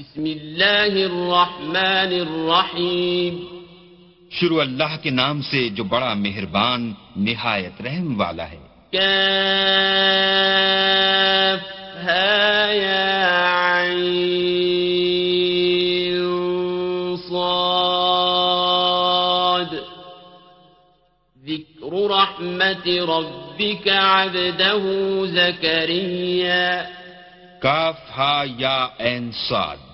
بسم اللہ الرحمن الرحیم شروع اللہ کے نام سے جو بڑا مہربان نہایت رحم والا ہے۔ كافها يا عين صاد؟ ذكر رحمة ربك عبده زكريا کاف ہا یا عین صاد؟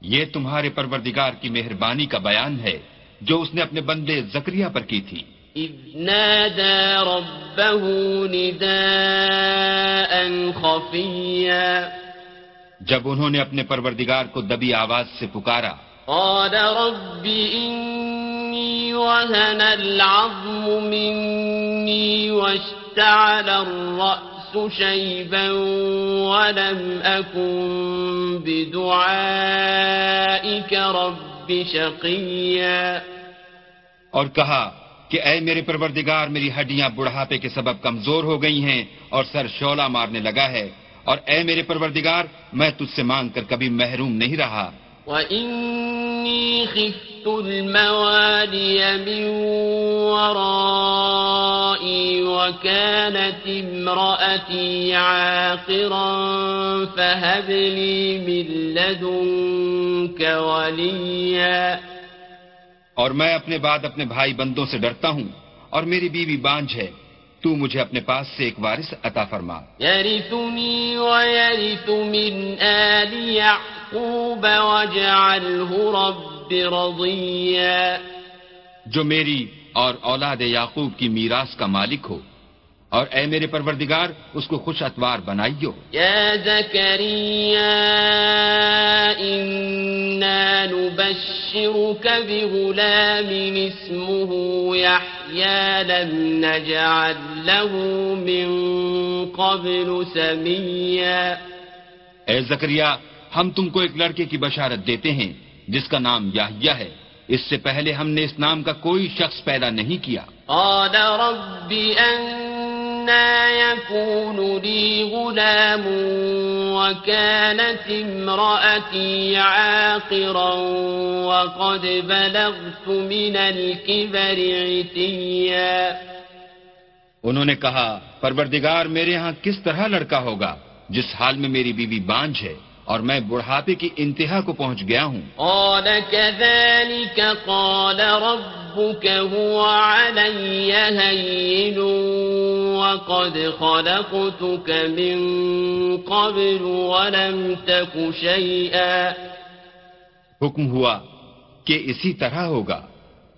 یہ تمہارے پروردگار کی مہربانی کا بیان ہے جو اس نے اپنے بندے زکریہ پر کی تھی۔ نادى ربه نداء خفيا۔ جب انہوں نے اپنے پروردگار کو دبی آواز سے پکارا۔ قال رب إني وهن العظم مني واشتعل الرأس شيبا ولم أكن بدعائك رب شقيا اور کہا کہ اے میرے پروردگار، میری ہڈیاں بڑھاپے کے سبب کمزور ہو گئی ہیں اور سر شولہ مارنے لگا ہے اور اے میرے پروردگار، میں تجھ سے مانگ کر کبھی محروم نہیں رہا۔ وإني خفت الموالي من ورائي وكانت امرأتي عاقرا فهب لي من لدنك وليا اور میں اپنے بعد اپنے بھائی بندوں سے ڈرتا ہوں اور میری بیوی بانج ہے تو مجھے اپنے پاس سے ایک وارث عطا فرما۔ يرثني ويرث من آل يعقوب واجعله رب رضيا. جو میری اور اولاد یعقوب کی میراث کا مالک ہو اور اے میرے پروردگار اس کو خوش اتوار بنائیو۔ يا زكريا إنا نبشرك بغلام اسمه يحيى لم نجعل له من قبل سميا اے زکریا ہم تم کو ایک لڑکے کی بشارت دیتے ہیں جس کا نام یاہیا ہے۔ اس سے پہلے ہم نے اس نام کا کوئی شخص پیدا نہیں کیا۔ قال رب أنا يكون لي غلام وكانت امرأتي عاقرا وقد بلغت من الكبر عتيا۔ انہوں نے کہا پروردگار میرے ہاں کس طرح لڑکا ہوگا جس حال میں میری بیوی بانج ہے؟ اور میں بڑھاپے کی انتہا کو پہنچ گیا ہوں۔ قال كذلك قال ربك هو علي هين وقد خلقتك من قبل ولم تك شيئا۔ حکم ہوا کہ اسی طرح ہوگا۔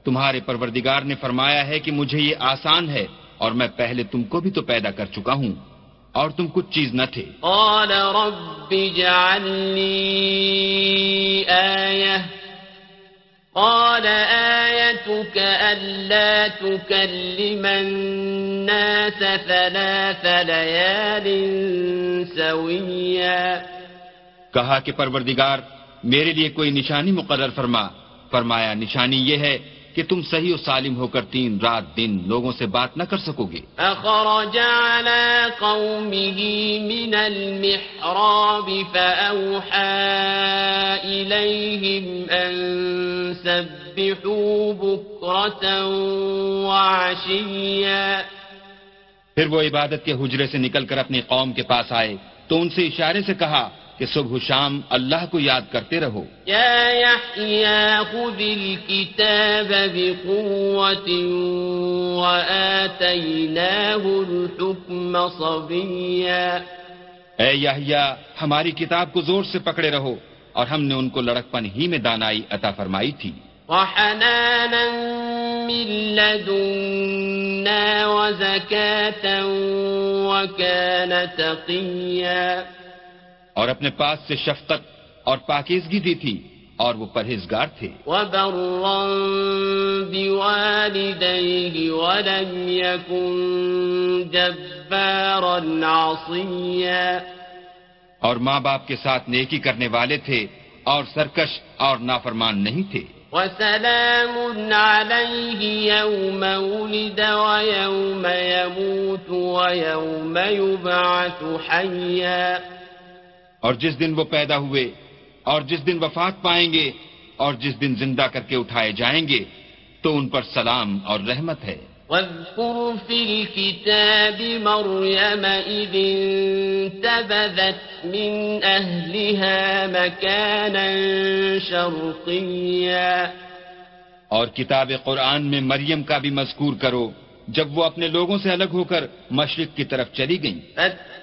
تمہارے پروردگار نے فرمایا ہے کہ مجھے یہ آسان ہے اور میں پہلے تم کو بھی تو پیدا کر چکا ہوں۔ اور تم کچھ چیز نہ تھے۔ قال رب اجعل لي آية قال آيتك ألا تكلم الناس ثلاث ليال سويا کہا کہ پروردگار میرے لیے کوئی نشانی مقرر فرما۔ فرمایا نشانی یہ ہے کہ تم صحیح و سالم ہو کر تین رات دن لوگوں سے بات نہ کر سکو گے۔ فخرج على قومه من المحراب فأوحى إليهم أن سبحوا بكرة وعشيا. پھر وہ عبادت کے حجرے سے نکل کر اپنی قوم کے پاس آئے۔ تو ان سے اشارے سے کہا کہ صبح و شام اللہ کو یاد کرتے رہو۔ يا يحيى خذ الكتاب بقوة صبيا اے یحییٰ ہماری کتاب کو زور سے پکڑے رہو اور ہم نے ان کو لڑکپن ہی میں دانائی عطا فرمائی تھی۔ وحنانا من لدنا وكان تقيا اور اپنے پاس سے شفقت اور پاکیزگی دی تھی اور وہ پرہیزگار تھے۔ وبرا بوالديه ولم يكن جبارا عصيا۔ اور ماں باپ کے ساتھ نیکی کرنے والے تھے اور سرکش اور نافرمان نہیں تھے۔ وسلام عليه يوم ولد ويوم يموت ويوم يبعث حيا۔ اور جس دن وہ پیدا ہوئے اور جس دن وفات پائیں گے اور جس دن زندہ کر کے اٹھائے جائیں گے تو ان پر سلام اور رحمت ہے۔ واذكر في الكتاب مريم إذ انتبذت من أهلها مكانا شرقيا اور کتاب قرآن میں مریم کا بھی مذکور کرو جب وہ اپنے لوگوں سے الگ ہو کر مشرق کی طرف چلی گئیں۔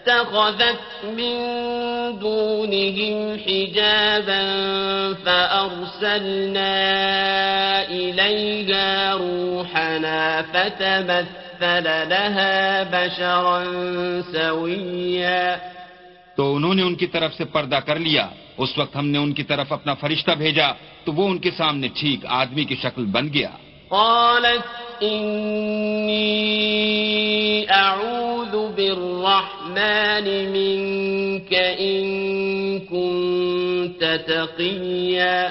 فاتخذت من دونهم حجابا فأرسلنا إليها روحنا فتمثل لها بشرا سويا تو انہوں نے ان کی طرف سے پردہ کر لیا۔ اس وقت ہم نے ان کی طرف اپنا فرشتہ بھیجا، تو وہ ان کے سامنے ٹھیک آدمی کی شکل بن گیا۔ قالت إني أعوذ بالرحمن منك إن كنت تقيا.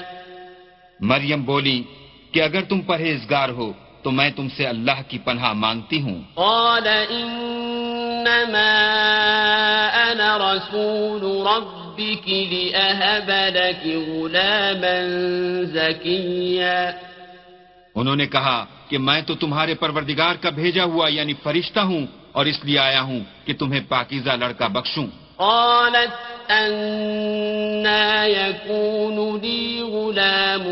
مریم بولی کہ اگر تم پرہیزگار ہو تو میں تم سے اللہ کی پناہ مانگتی ہوں۔ قال إنما أنا رسول ربك لأهب لك غلاما زكيا. انہوں نے کہا کہ میں تو تمہارے پروردگار کا بھیجا ہوا یعنی فرشتہ ہوں اور اس لیے آیا ہوں کہ تمہیں پاکیزہ لڑکا بخشوں۔ قالت أنا يكون لي غلام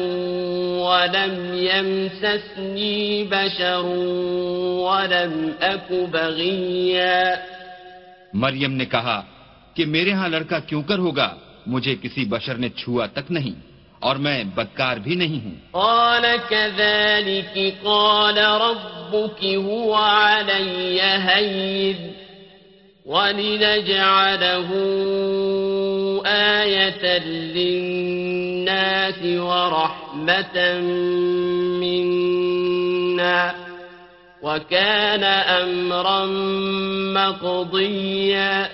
ولم يمسسني بشر ولم أك بغيا۔ مریم نے کہا کہ میرے ہاں لڑکا کیوں کر ہوگا؟ مجھے کسی بشر نے چھوا تک نہیں۔ اور میں بدکار بھی نہیں ہوں۔ قال كذلك قال ربك هو علي هين ولنجعله آية للناس ورحمة منا وكان أمرا مقضيا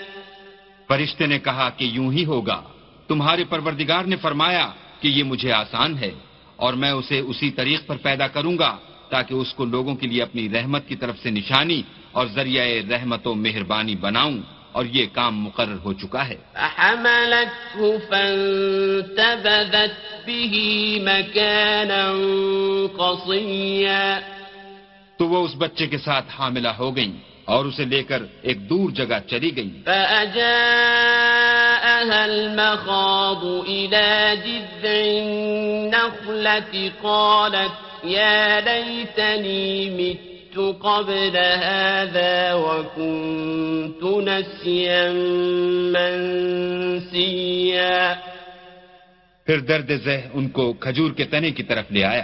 فرشتے نے کہا کہ یوں ہی ہوگا۔ تمہارے پروردگار نے فرمایا کہ یہ مجھے آسان ہے اور میں اسے اسی طریق پر پیدا کروں گا تاکہ اس کو لوگوں کے لیے اپنی رحمت کی طرف سے نشانی اور ذریعہ رحمت و مہربانی بناؤں اور یہ کام مقرر ہو چکا ہے۔ فحملته فانتبذت به مكانا قصيا۔ تو وہ اس بچے کے ساتھ حاملہ ہو گئیں۔ اور اسے لے کر ایک دور جگہ چلی گئیں فأجاءها المخاض إلى جذع النخلة قالت يا ليتني مت قبل هذا وكنت نسيا منسيا۔ پھر درد ذہ ان کو کھجور کے تنے کی طرف لے آیا۔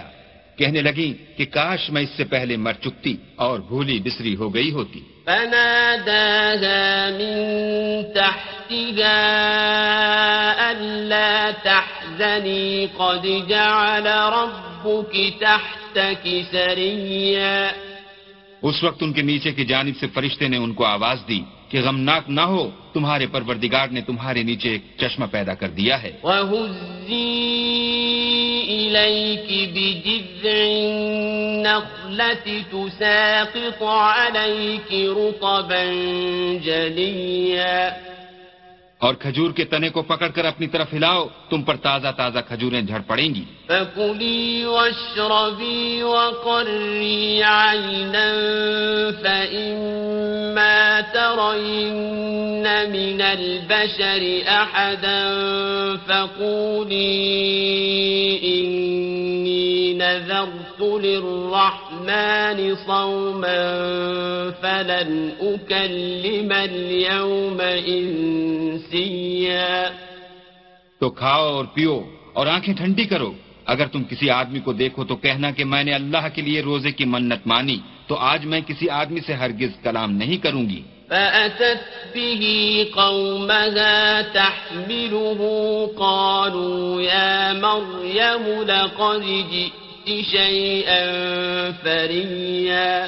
کہنے لگی کہ کاش میں اس سے پہلے مر چکتی اور بھولی بسری ہو گئی ہوتی۔ فناداها من تحتها ألا تحزني قد جعل ربك تحتك سريا۔ اس وقت ان کے نیچے کی جانب سے فرشتے نے ان کو آواز دی کہ غمناک نہ ہو تمہارے پروردگار نے تمہارے نیچے ایک چشمہ پیدا کر دیا ہے۔ وهزي إليك بجذع النخلة تساقط عليك رطبا جليا. اور کھجور کے تنے کو پکڑ کر اپنی طرف ہلاؤ تم پر تازہ تازہ کھجوریں جھڑ پڑیں گی فَكُلِي وَاشْرَبِي وَقَرِّي عَيْنًا فَإِمَّا تَرَيِنَّ مِنَ الْبَشَرِ أَحَدًا فَقُولِي إِنِّي نَذَرْتُ لِلرَّحْمَ صوما فلن أكلم اليوم إنسيا. تو کھاؤ اور پیو اور آنکھیں ٹھنڈی کرو۔ اگر تم کسی آدمی کو دیکھو تو کہنا کہ میں نے اللہ کے لیے روزے کی منت مانی تو آج میں کسی آدمی سے ہرگز کلام نہیں کروں گی۔ فأتت به قومها تحمله قالوا يا مريم لقد جئت شيئا فريا.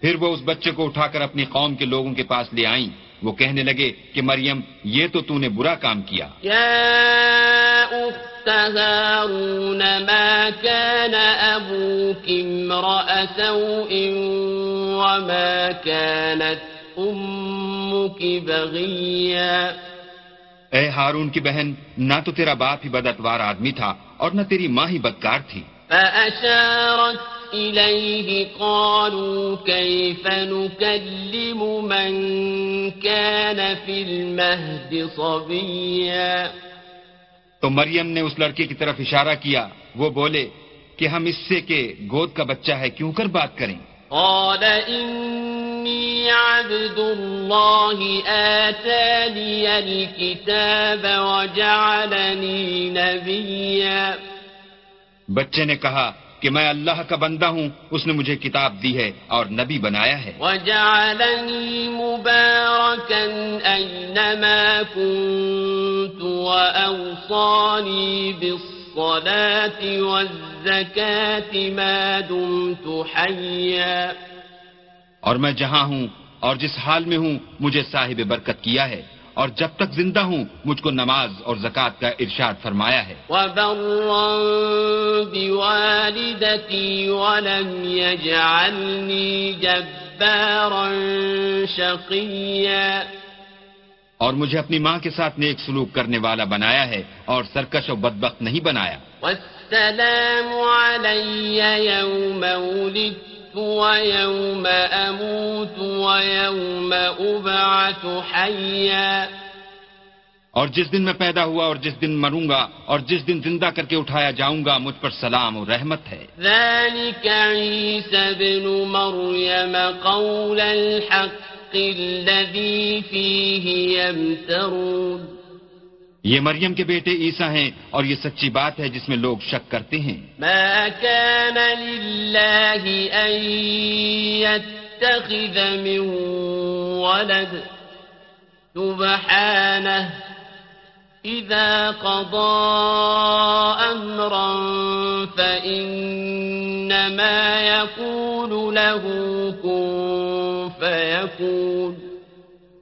پھر وہ اس بچے کو اٹھا کر اپنی قوم کے لوگوں کے پاس لے آئیں۔ وہ کہنے لگے کہ مریم یہ تو تو نے برا کام کیا۔ هارون ما كان امرأ سوء وما كانت بغيا اے ہارون کی بہن نہ تو تیرا باپ ہی بدتوار آدمی تھا اور نہ تیری ماں ہی بدکار تھی۔ فأشارت إليه قالوا كيف نكلم من كان في المهد صبيا؟ تو مریم نے اس لڑکے کی طرف اشارہ کیا وہ بولے کہ ہم اس سے کہ گود کا بچہ ہے کیوں کر بات کریں؟ قال إني عبد الله آتاني الكتاب وجعلني نبيا۔ بچے نے کہا کہ میں اللہ کا بندہ ہوں اس نے مجھے کتاب دی ہے اور نبی بنایا ہے۔ كنت بالصلاة ما دمت اور میں جہاں ہوں اور جس حال میں ہوں مجھے صاحب برکت کیا ہے۔ اور جب تک زندہ ہوں مجھ کو نماز اور زکوٰۃ کا ارشاد فرمایا ہے۔ بوالدتي ولم يجعلني جبارا شقيا اور مجھے اپنی ماں کے ساتھ نیک سلوک کرنے والا بنایا ہے اور سرکش و بدبخت نہیں بنایا۔ والسلام يوم ولدت ويوم أموت ويوم أبعث حيا اور جس دن میں پیدا ہوا اور جس دن مروں گا اور جس دن زندہ کر کے اٹھایا جاؤں گا مجھ پر سلام اور رحمت ہے۔ ذلك عيسى بن مريم قول الحق الذي فيه يمترون۔ یہ مریم کے بیٹے عیسیٰ ہیں اور یہ سچی بات ہے جس میں لوگ شک کرتے ہیں۔ ما كان لله أن يتخذ من ولد سبحانه إذا قضى أمرا فإنما يقول له كن فيكون۔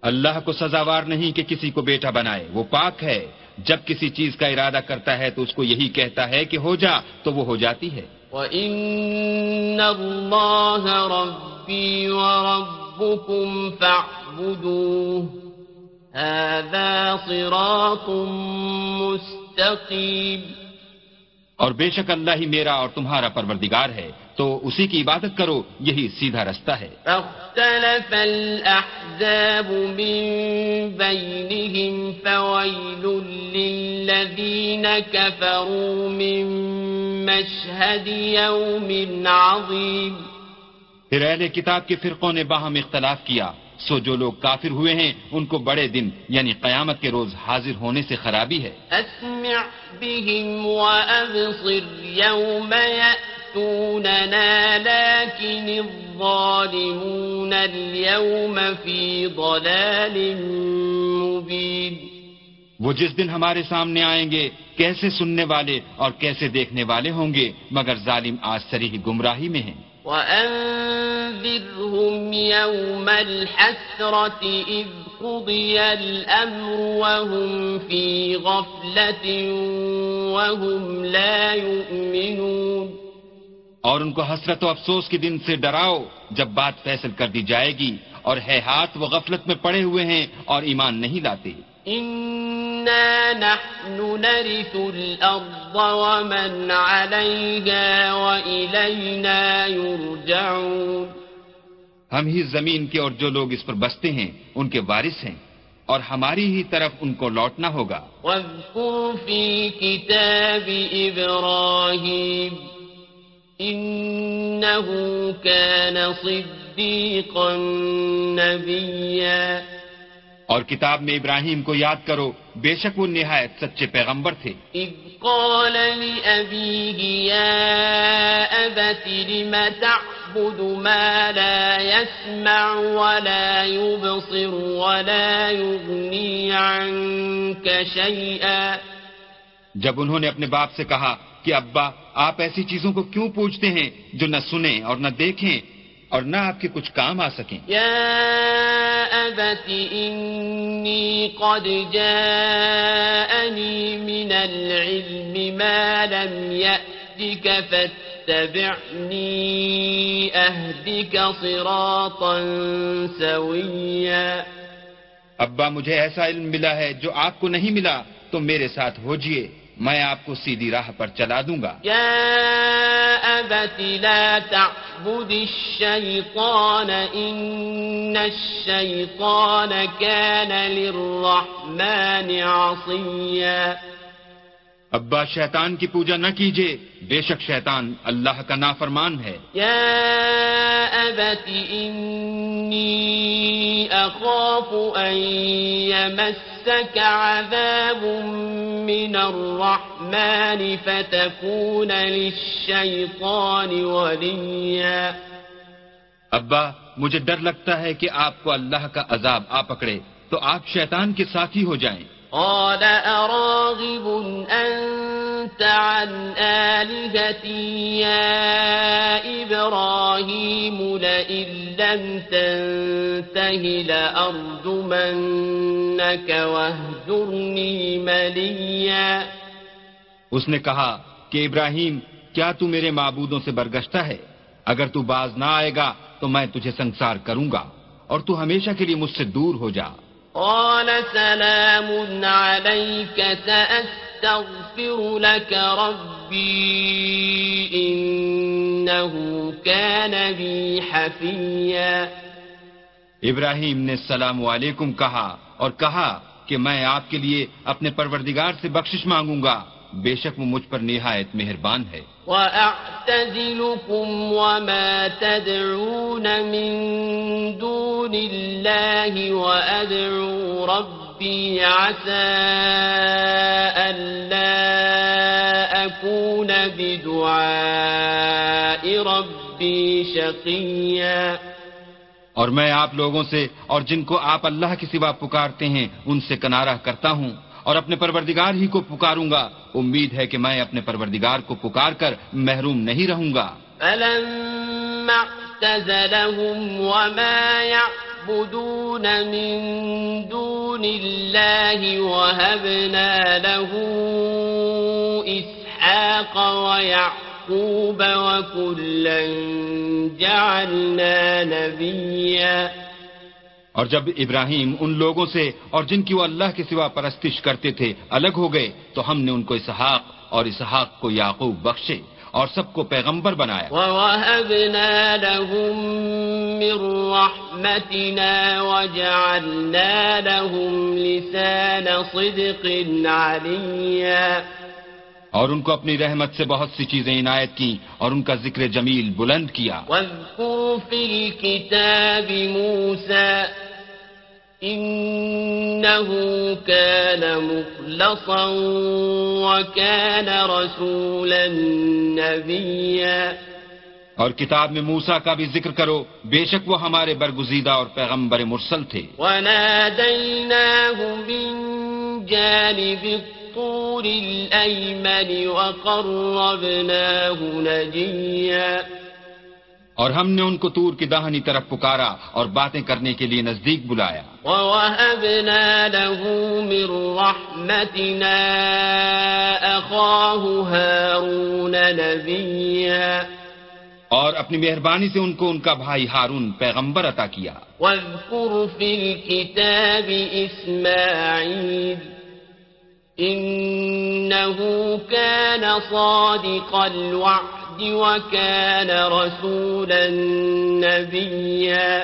اللہ کو سزاوار نہیں کہ کسی کو بیٹا بنائے۔ وہ پاک ہے۔ جب کسی چیز کا ارادہ کرتا ہے تو اس کو یہی کہتا ہے کہ ہو جا تو وہ ہو جاتی ہے۔ وَإِنَّ اللَّهَ رَبِّي وَرَبُّكُمْ فَاعْبُدُوهُ۔ هَذَا صِرَاطٌ مُسْتَقِيمٌ۔ اور بے شک اللہ ہی میرا اور تمہارا پروردگار ہے۔ تو اسی کی عبادت کرو یہی سیدھا رستہ ہے۔ فاختلف الأحزاب من بينهم فويل للذين كفروا من مشهد يوم عظيم پھر اہل کتاب کے فرقوں نے باہم اختلاف کیا۔ سو جو لوگ کافر ہوئے ہیں ان کو بڑے دن یعنی قیامت کے روز حاضر ہونے سے خرابی ہے۔ أسمع بهم يأتوننا لكن الظالمون اليوم في ضلال مبين۔ وہ جس دن ہمارے سامنے آئیں گے کیسے سننے والے اور کیسے دیکھنے والے ہوں گے مگر ظالم آج سری گمراہی میں ہیں۔ وأنذرهم يوم الحسرة إذ قضي الأمر وهم في غفلة وهم لا يؤمنون۔ اور ان کو حسرت و افسوس کے دن سے ڈراؤ جب بات فیصل کر دی جائے گی اور ہے ہاتھ وہ غفلت میں پڑے ہوئے ہیں اور ایمان نہیں لاتے۔ إنا نحن نرث الأرض ومن عليها وإلينا يرجعون۔ ہم ہی زمین کے اور جو لوگ اس پر بستے ہیں ان کے وارث ہیں۔ اور ہماری ہی طرف ان کو لوٹنا ہوگا۔ واذكر في كتاب إبراهيم۔ إنه كان صديقا نبيا. اور کتاب میں ابراہیم کو یاد کرو بے شک وہ نہایت سچے پیغمبر تھے۔ إذ قال لأبيه يا أبت لم تعبد ما لا يسمع ولا يبصر ولا يغني عنك شيئا؟ جب انہوں نے اپنے باپ سے کہا کہ ابا آپ ایسی چیزوں کو کیوں پوچھتے ہیں جو نہ سنیں اور نہ دیکھیں اور نہ آپ کے کچھ کام آ سکیں؟ يا أبت إني قد جاءني من العلم ما لم يأتك فاتبعني أهدك صراطا سويا ابا مجھے ایسا علم ملا ہے جو آپ کو نہیں ملا تو میرے ساتھ ہوجئے میں آپ کو سیدھی راہ پر چلا دوں گا۔ یا ابت لا تعبد الشیطان ان الشیطان كان للرحمن عصيا ابا شیطان کی پوجا نہ کیجیے بے شک شیطان اللہ کا نافرمان ہے۔ يا أبت إني أخاف أن يمسك عذاب من الرحمن فتكون للشيطان وليا ابا مجھے ڈر لگتا ہے کہ آپ کو اللہ کا عذاب آ پکڑے تو آپ شیطان کے ساتھی ہو جائیں۔ قال أراغب أنت عن آلهتي يا إبراهيم لئن لم تنته لأرجمنك واهجرني مليا اس نے کہا کہ ابراہیم، کیا تو میرے معبودوں سے برگشتہ ہے؟ اگر تو باز نہ آئے گا تو میں تجھے سنسار کروں گا اور تو ہمیشہ کے لیے مجھ سے دور ہو جا۔ قال سلام عليك، سأستغفر لك ربي، إنه كان بي حفيا. ابراہیم نے السلام علیکم کہا اور کہا کہ میں آپ کے لیے اپنے پروردگار سے بخشش مانگوں گا۔ بے شک وہ مجھ پر نہایت مہربان ہے۔ وأعتزلكم وما تدعون من دون الله وأدعو ربي عسى ألا أكون بدعاء ربي شقيا۔ اور میں آپ لوگوں سے اور جن کو آپ اللہ کے سوا پکارتے ہیں ان سے کنارہ کرتا ہوں۔ اور اپنے پروردگار ہی کو پکاروں گا۔ امید ہے کہ میں اپنے پروردگار کو پکار کر محروم نہیں رہوں گا۔ فلما اعتزلهم وما يعبدون من دون الله وهبنا له إسحاق ويعقوب وكلا جعلنا نبيا اور جب ابراہیم ان لوگوں سے اور جن کی وہ اللہ کے سوا پرستش کرتے تھے الگ ہو گئے تو ہم نے ان کو اسحاق اور اسحاق کو یعقوب بخشے اور سب کو پیغمبر بنایا۔ ووهبنا لهم من رحمتنا وجعلنا لهم لسان صدق عليا۔ اور ان کو اپنی رحمت سے بہت سی چیزیں عنایت کی اور ان کا ذکر جمیل بلند کیا۔ واذكر في الكتاب موسى۔ إنه كان مخلصا وكان رسولا نبيا. اور کتاب میں موسا کا بھی ذکر کرو بے شک وہ ہمارے برگزیدہ اور پیغمبر مرسل تھے۔ وناديناه من جانب الطور الأيمن وقربناه نجيا. اور ہم نے ان کو تور کی داہنی طرف پکارا اور باتیں کرنے کے لیے نزدیک بلایا۔ ووهبنا له من رحمتنا أخاه هارون نبيا۔ اور اپنی مہربانی سے ان کو ان کا بھائی ہارون پیغمبر عطا کیا۔ واذكر في الكتاب إسماعيل۔ إنه كان صادق الوعد۔ وكان رسولا نبيا.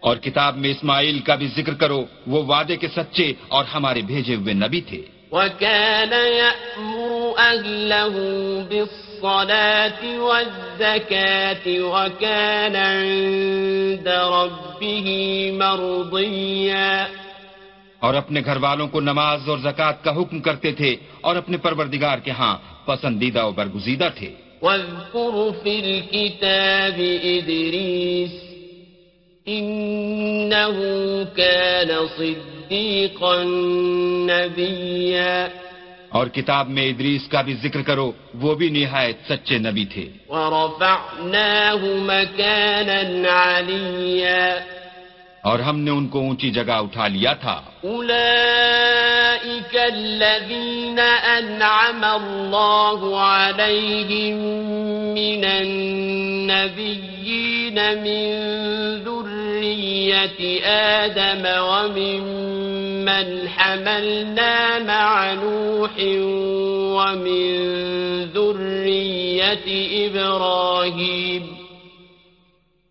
اور کتاب میں اسماعیل کا بھی ذکر کرو وہ وعدے کے سچے اور ہمارے بھیجے ہوئے نبی تھے۔ وكان يأمر أهله بالصلاة والزكاة وكان عند ربه مرضيا. اور اپنے گھر والوں کو نماز اور زکوٰۃ کا حکم کرتے تھے اور اپنے پروردگار کے ہاں پسندیدہ و برگزیدہ تھے۔ واذكر في الكتاب إدريس إنه كان صديقا نبيا. اور کتاب میں ادریس کا بھی ذکر کرو وہ بھی نہایت سچے نبی تھے۔ ورفعناه مكانا عليا. اور ہم نے ان کو اونچی جگہ اٹھا لیا تھا أولئك الذين أنعم الله عليهم من النبيين من ذرية آدم وممن حملنا مع نوح ومن ذرية إبراهيم.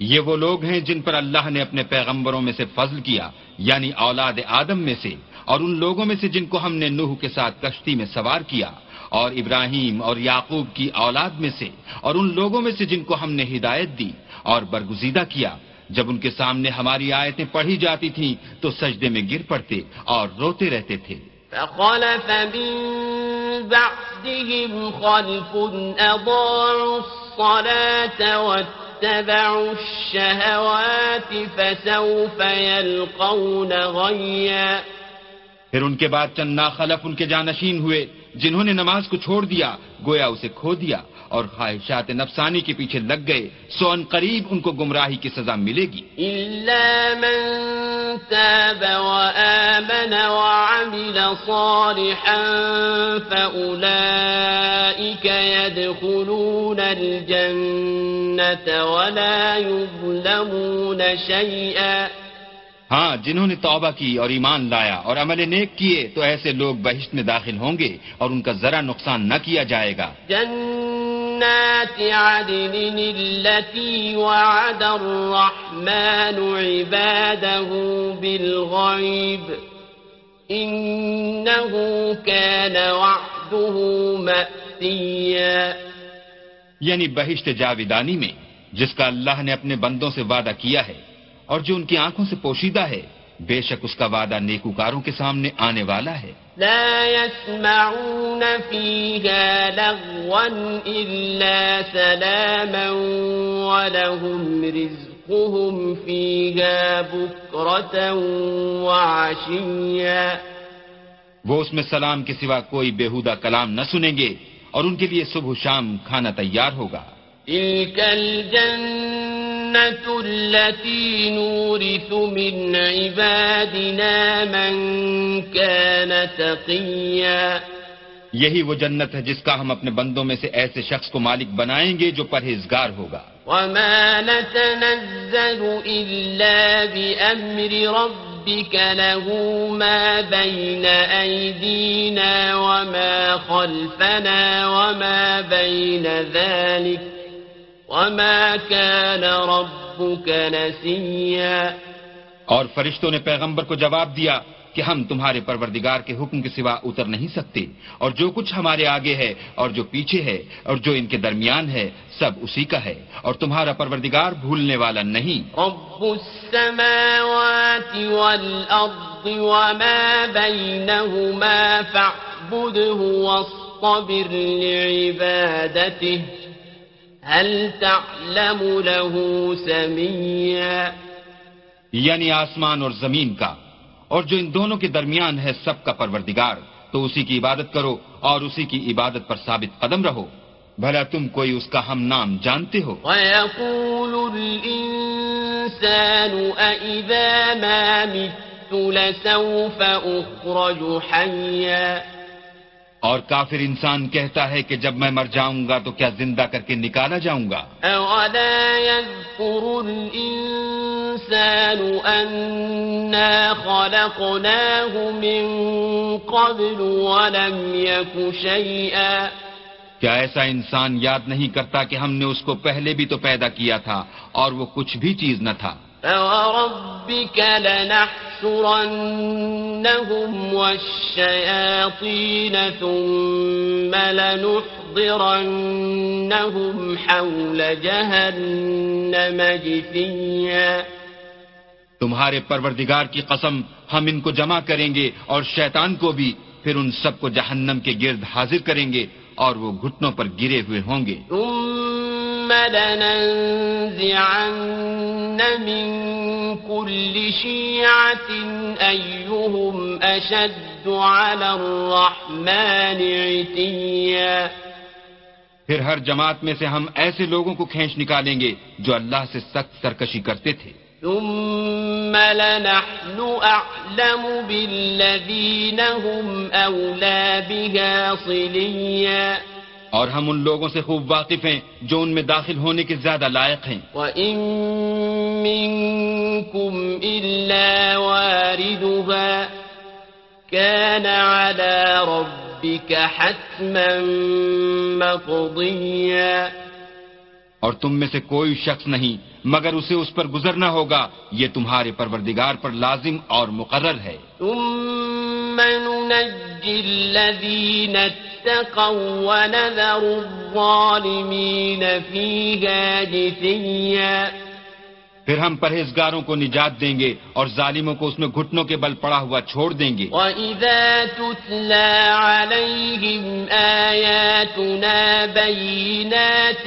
یہ وہ لوگ ہیں جن پر اللہ نے اپنے پیغمبروں میں سے فضل کیا یعنی اولاد آدم میں سے، اور ان لوگوں میں سے جن کو ہم نے نوح کے ساتھ کشتی میں سوار کیا، اور ابراہیم اور یعقوب کی اولاد میں سے، اور ان لوگوں میں سے جن کو ہم نے ہدایت دی اور برگزیدہ کیا۔ جب ان کے سامنے ہماری آیتیں پڑھی جاتی تھیں، تو سجدے میں گر پڑتے اور روتے رہتے تھے۔ فخلف من بعدهم خلف الصلاة واتبعوا الشهوات فسوف يلقون غيا. پھر ان کے بعد چند ناخلف ان کے جانشین ہوئے۔ جنہوں نے نماز کو چھوڑ دیا، گویا اسے کھو دیا اور خواہشات نفسانی کے پیچھے لگ گئے۔ سو ان قریب ان کو گمراہی کی سزا ملے گی۔ إلا من تاب وآمن وعمل صالحا فأولئك يدخلون الجنة ولا يظلمون شيئا ہاں جنہوں نے توبہ کی اور ایمان لایا اور عمل نیک کیے تو ایسے لوگ بہشت میں داخل ہوں گے اور ان کا ذرا نقصان نہ کیا جائے گا۔ جنات عدن التي وعد الرحمن عباده بالغيب إنه كان وعده مأتيا۔ یعنی بہشت جاویدانی میں جس کا اللہ نے اپنے بندوں سے وعدہ کیا ہے۔ اور جو ان کی آنکھوں سے پوشیدہ ہے بے شک اس کا وعدہ نیکوکاروں کے سامنے آنے والا ہے۔ لا يسمعون فيها لغوا إلا سلاما ولهم رزقهم فيها بكرة وعشيا۔ وہ اس میں سلام کے سوا کوئی بےحودہ کلام نہ سنیں گے اور ان کے لیے صبح شام کھانا تیار ہوگا۔ تلك الجنة التي نورث من عبادنا من كان تقيا یہی وہ جنت ہے جس کا ہم اپنے بندوں میں سے ایسے شخص کو مالک بنائیں گے جو پرہیزگار ہوگا۔ وما نتنزل إلا بأمر ربك له ما بين أيدينا وما خلفنا وما بين ذلك وما كان ربك نسيا اور فرشتوں نے پیغمبر کو جواب دیا کہ ہم تمہارے پروردگار کے حکم کے سوا اتر نہیں سکتے اور جو کچھ ہمارے آگے ہے اور جو پیچھے ہے اور جو ان کے درمیان ہے سب اسی کا ہے اور تمہارا پروردگار بھولنے والا نہیں۔ رب السماوات والأرض وما بينهما فاعبده واصطبر لعبادته هل تعلم له سميا؟ یعنی آسمان اور زمین کا اور جو ان دونوں کے درمیان ہے سب کا پروردگار تو اسی کی عبادت کرو اور اسی کی عبادت پر ثابت قدم رہو۔ بھلا تم کوئی اس کا ہم نام جانتے ہو؟ ويقول الإنسان أإذا ما مت لسوف أخرج حيا۔ اور کافر انسان کہتا ہے کہ جب میں مر جاؤں گا تو کیا زندہ کر کے نکالا جاؤں گا؟ أولا يذكر الإنسان أنا خلقناه من قبل ولم يك شيئا کیا ایسا انسان یاد نہیں کرتا کہ ہم نے اس کو پہلے بھی تو پیدا کیا تھا اور وہ کچھ بھی چیز نہ تھا؟ فوربك لنحشرنهم والشياطين ثم لنحضرنهم حول جهنم جثيا. تمہارے پروردگار کی قسم ہم ان کو جمع کریں گے اور شیطان کو بھی پھر ان سب کو جہنم کے گرد حاضر کریں گے اور وہ گھٹنوں پر گرے ہوئے ہوں گے۔ ثم لننزعن من كل شيعة أيهم أشد على الرحمن عتيا. پھر ہر جماعت میں سے ہم ایسے لوگوں کو کھینچ نکالیں گے جو اللہ سے سخت سرکشی کرتے تھے۔ ثم لنحن أعلم بالذين هم أولى بها صليا. اور ہم ان لوگوں سے خوب واقف ہیں جو ان میں داخل ہونے کے زیادہ لائق ہیں۔ وإن منكم إلا واردها كان على ربك حتما مقضيا۔ اور تم میں سے کوئی شخص نہیں مگر اسے اس پر گزرنا ہوگا یہ تمہارے پروردگار پر لازم اور مقرر ہے۔ ثم ننجي الذين اتقوا ونذر الظالمين فيها جثيا پھر ہم پرہیزگاروں کو نجات دیں گے اور ظالموں کو اس میں گھٹنوں کے بل پڑا ہوا چھوڑ دیں گے۔ وَإِذَا تُتْلَى عَلَيْهِمْ آيَاتُنَا بَيِّنَاتٍ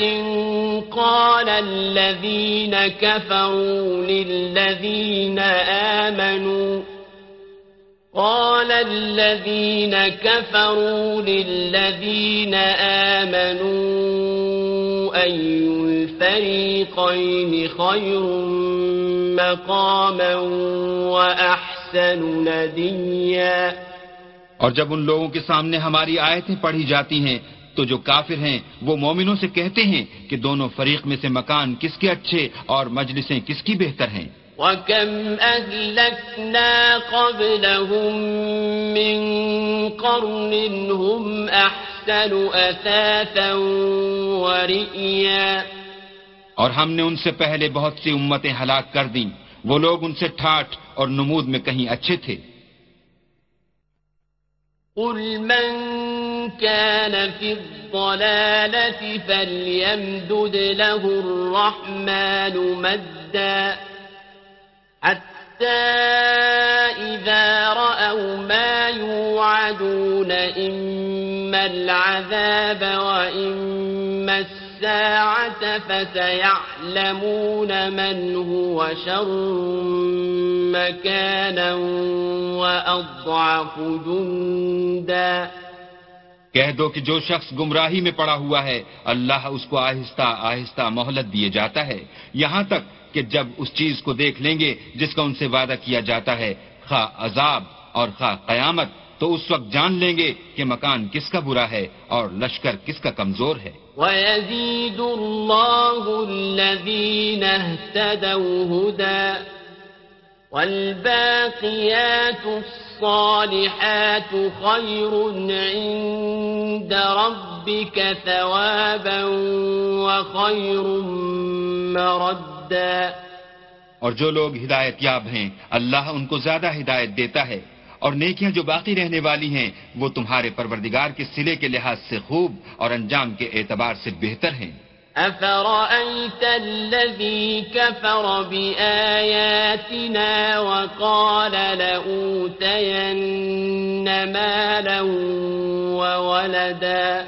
قَالَ الَّذِينَ كَفَرُوا لِلَّذِينَ آمَنُوا قال الذين كفروا للذين آمنوا، أي الفريقين خير مقاما وأحسن نديا؟ اور جب ان لوگوں کے سامنے ہماری آیتیں پڑھی جاتی ہیں، تو جو کافر ہیں، وہ مومنوں سے کہتے ہیں کہ دونوں فریق میں سے مکان کس کے اچھے اور مجلسیں کس کی بہتر ہیں؟ وكم أهلكنا قبلهم من قرن هم أحسن أثاثا ورئيا اور ہم نے ان سے پہلے بہت سی امتیں ہلاک کر دیں۔ وہ لوگ ان سے ٹھاٹ اور نمود میں کہیں اچھے تھے۔ قل من كان في الضلالة فليمدد له الرحمن مدا حتى إذا رأوا ما يوعدون إما العذاب وإما الساعة فسيعلمون من هو شر مكانا وأضعف جندا کہہ دو کہ جو شخص گمراہی میں پڑا ہوا ہے، اللہ اس کو آہستہ آہستہ مہلت دیے جاتا ہے۔ یہاں تک کہ جب اس چیز کو دیکھ لیں گے جس کا ان سے وعدہ کیا جاتا ہے، خواہ عذاب اور خواہ قیامت، تو اس وقت جان لیں گے کہ مکان کس کا برا ہے اور لشکر کس کا کمزور ہے۔ ويزيد الله الذين اهتدوا هدى والباقيات الصالحات خير عند ربك ثوابا وخير مردا اور جو لوگ ہدایت یاب ہیں اللہ ان کو زیادہ ہدایت دیتا ہے۔ اور نیکیاں جو باقی رہنے والی ہیں وہ تمہارے پروردگار کے سلے کے لحاظ سے خوب اور انجام کے اعتبار سے بہتر ہیں۔ أفرأيت الذي كفر بآياتنا وقال لأوتين مالا وولدا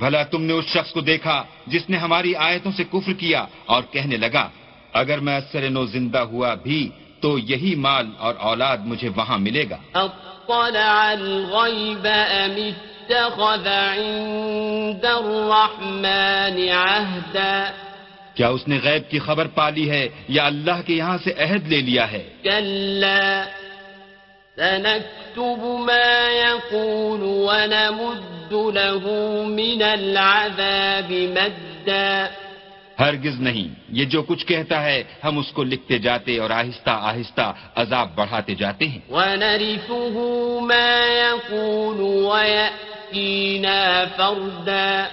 بھلا تم نے اس شخص کو دیکھا جس نے ہماری آیتوں سے کفر کیا اور کہنے لگا اگر میں اثر نو زندہ ہوا بھی تو یہی مال اور اولاد مجھے وہاں ملے گا۔ اطلع الغيب أم اتخذ عند الرحمن عهدا کیا اس نے غیب کی خبر پالی ہے یا اللہ کے یہاں سے عہد لے لیا ہے؟ كلا سنكتب ما يقول ونمد له من العذاب مدا ہرگز نہیں۔ یہ جو کچھ کہتا ہے ہم اس کو لکھتے جاتے اور آہستہ آہستہ عذاب بڑھاتے جاتے ہیں۔ ونرثه ما يقول ويأتينا فردا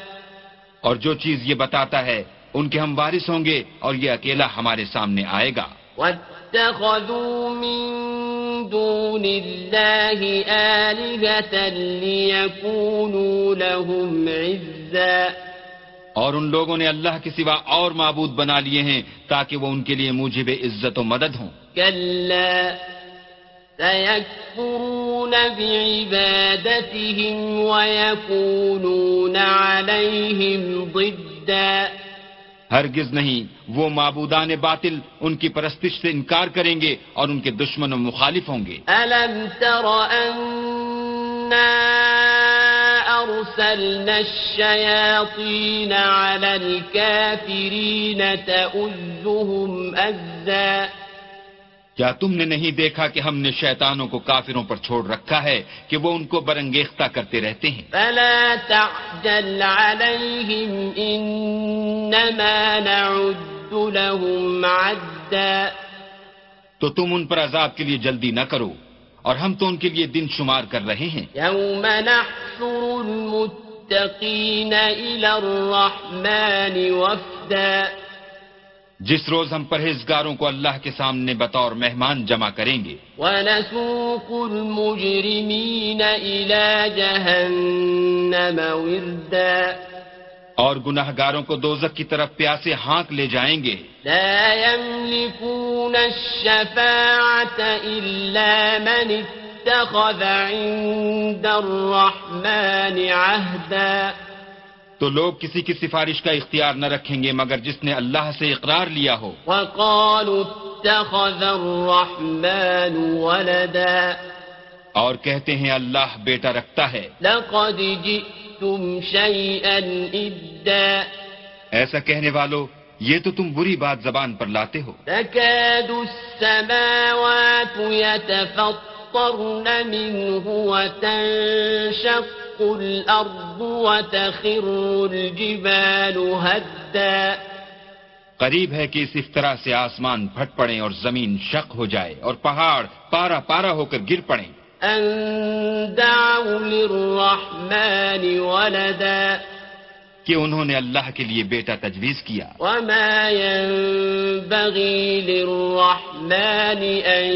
اور جو چیز یہ بتاتا ہے ان کے ہم وارث ہوں گے اور یہ اکیلا ہمارے سامنے آئے گا۔ واتخذوا من دون الله آلهة ليكونوا لهم عزا. اور ان لوگوں نے اللہ کے سوا اور معبود بنا لیے ہیں تاکہ وہ ان کے لیے موجب عزت و مدد ہوں۔ كلا سيكفرون بعبادتهم ويكونون عليهم ضدا. ہرگز نہیں۔ وہ معبودان باطل ان کی پرستش سے انکار کریں گے اور ان کے دشمن و مخالف ہوں گے۔ أَلَمْ تَرَ أَنَّا أَرْسَلْنَا الشَّيَاطِينَ عَلَى الْكَافِرِينَ تؤزهم أزا کیا تم نے نہیں دیکھا کہ ہم نے شیطانوں کو کافروں پر چھوڑ رکھا ہے کہ وہ ان کو برنگیختہ کرتے رہتے ہیں؟ فلا تعجل عليهم إنما نعد لهم عدا. تو تم ان پر عذاب کے لیے جلدی نہ کرو اور ہم تو ان کے لیے دن شمار کر رہے ہیں۔ يوم نحشر المتقين إلى الرحمن وفدا. جس روز ہم پرہیزگاروں کو اللہ کے سامنے بطور مہمان جمع کریں گے۔ ونسوق المجرمين إلى جهنم وردا۔ اور گناہ گاروں کو دوزک کی طرف پیاسے ہانک لے جائیں گے۔ لا يملكون الشفاعة إلا من اتخذ عند الرحمن عهدا تو لوگ کسی کی سفارش کا اختیار نہ رکھیں گے مگر جس نے اللہ سے اقرار لیا ہو۔ وقالوا اتخذ الرحمن ولدا۔ اور کہتے ہیں اللہ بیٹا رکھتا ہے۔ لقد جئتم شيئا إدا ایسا کہنے والو یہ تو تم بری بات زبان پر لاتے ہو۔ تكاد السماوات يتفطرن منه وتنشق الأرض وتخر الجبال هدا قریب ہے کہ اس افطرا سے آسمان پھٹ پڑے اور زمین شق ہو جائے اور پہاڑ پارا پارا ہو کر گر پڑیں أن دعوا للرحمن ولدا کہ انہوں نے اللہ کے لیے بیٹا تجویز کیا۔ وما ينبغي للرحمن أن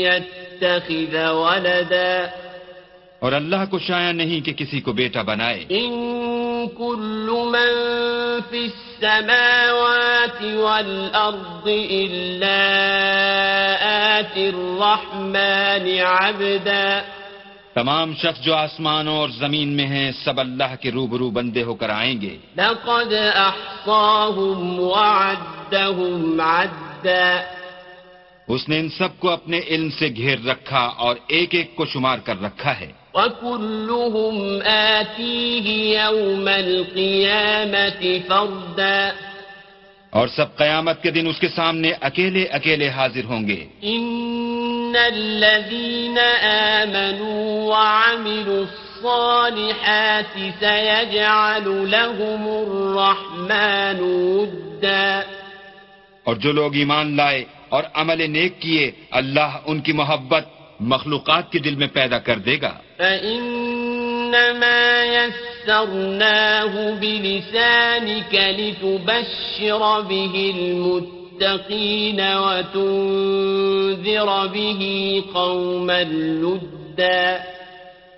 يتخذ ولدا اور اللہ کو شایا نہیں کہ کسی کو بیٹا بنائے۔ إن كل من في السماوات والأرض إلا آتي الرحمن عبدا۔ تمام شخص جو آسمانوں اور زمین میں ہیں سب اللہ کے روبرو بندے ہو کر آئیں گے۔ لقد أحصاهم وعدهم عدا۔ اس نے ان سب کو اپنے علم سے گھیر رکھا اور ایک ایک کو شمار کر رکھا ہے۔ وكلهم آتيه يوم القيامة فردا اور سب قیامت کے دن اس کے سامنے اکیلے اکیلے حاضر ہوں گے۔ إن الذين آمنوا وعملوا الصالحات سيجعل لهم الرحمن ودا اور جو لوگ ایمان لائے اور عمل نیک کیے اللہ ان کی محبت مخلوقات کے دل میں پیدا کر دے گا۔ فإنما يسرناه بلسانك لتبشر به المتقين وتنذر به قوما لدا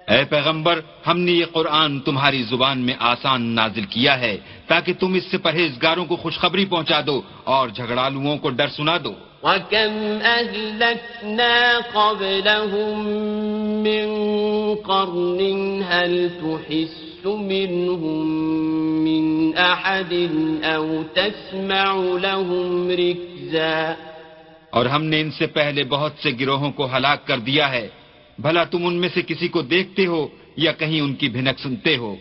اے پیغمبر، ہم نے یہ قرآن تمہاری زبان میں آسان نازل کیا ہے تاکہ تم اس سے پرہیزگاروں کو خوشخبری پہنچا دو اور جھگڑالوؤں کو ڈر سنا دو۔ وكم أهلكنا قبلهم من قرن هل تحس منهم من أحد أو تسمع لهم ركزا اور ہم نے ان سے پہلے بہت سے گروہوں کو ہلاک کر دیا ہے۔ بھلا تم ان میں سے کسی کو دیکھتے ہو یا کہیں ان کی بھنک سنتے ہو۔